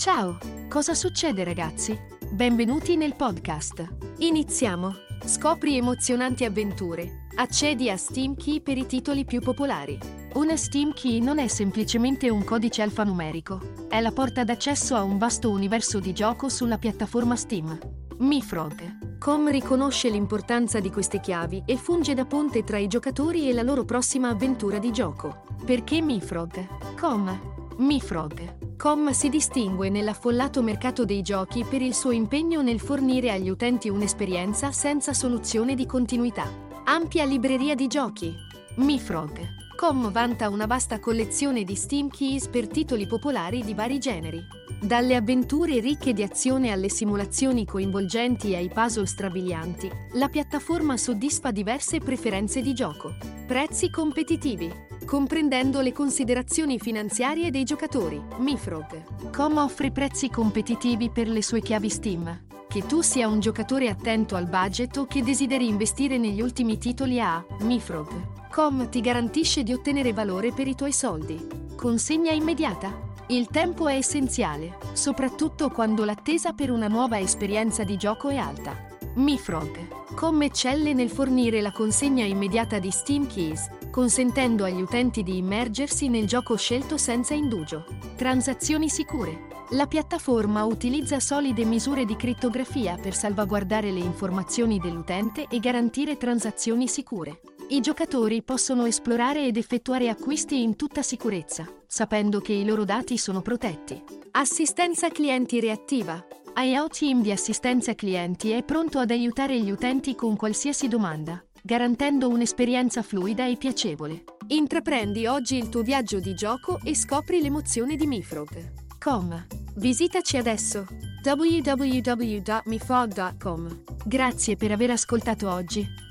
Ciao, cosa succede ragazzi? Benvenuti nel podcast. Iniziamo. Scopri emozionanti avventure. Accedi a Steam Key per i titoli più popolari. Una Steam Key non è semplicemente un codice alfanumerico, è la porta d'accesso a un vasto universo di gioco sulla piattaforma Steam. Mifrog. Com riconosce l'importanza di queste chiavi e funge da ponte tra i giocatori e la loro prossima avventura di gioco. Perché Mifrog? Com. Mifrog Com si distingue nell'affollato mercato dei giochi per il suo impegno nel fornire agli utenti un'esperienza senza soluzione di continuità. Ampia libreria di giochi. Mifrog. Com vanta una vasta collezione di Steam Keys per titoli popolari di vari generi. Dalle avventure ricche di azione alle simulazioni coinvolgenti e ai puzzle strabilianti, la piattaforma soddisfa diverse preferenze di gioco. Prezzi competitivi comprendendo le considerazioni finanziarie dei giocatori. Mifrog. Com offre prezzi competitivi per le sue chiavi Steam. Che tu sia un giocatore attento al budget o che desideri investire negli ultimi titoli a Mifrog. Com ti garantisce di ottenere valore per i tuoi soldi. Consegna immediata. Il tempo è essenziale, soprattutto quando l'attesa per una nuova esperienza di gioco è alta. Mifrog. Com eccelle nel fornire la consegna immediata di Steam Keys, consentendo agli utenti di immergersi nel gioco scelto senza indugio. Transazioni sicure. La piattaforma utilizza solide misure di crittografia per salvaguardare le informazioni dell'utente e garantire transazioni sicure. I giocatori possono esplorare ed effettuare acquisti in tutta sicurezza, sapendo che i loro dati sono protetti. Assistenza clienti reattiva. IO Team di assistenza clienti è pronto ad aiutare gli utenti con qualsiasi domanda, garantendo un'esperienza fluida e piacevole. Intraprendi oggi il tuo viaggio di gioco e scopri l'emozione di Mifrog. Com. Visitaci adesso www.mifrog.com. Grazie per aver ascoltato oggi.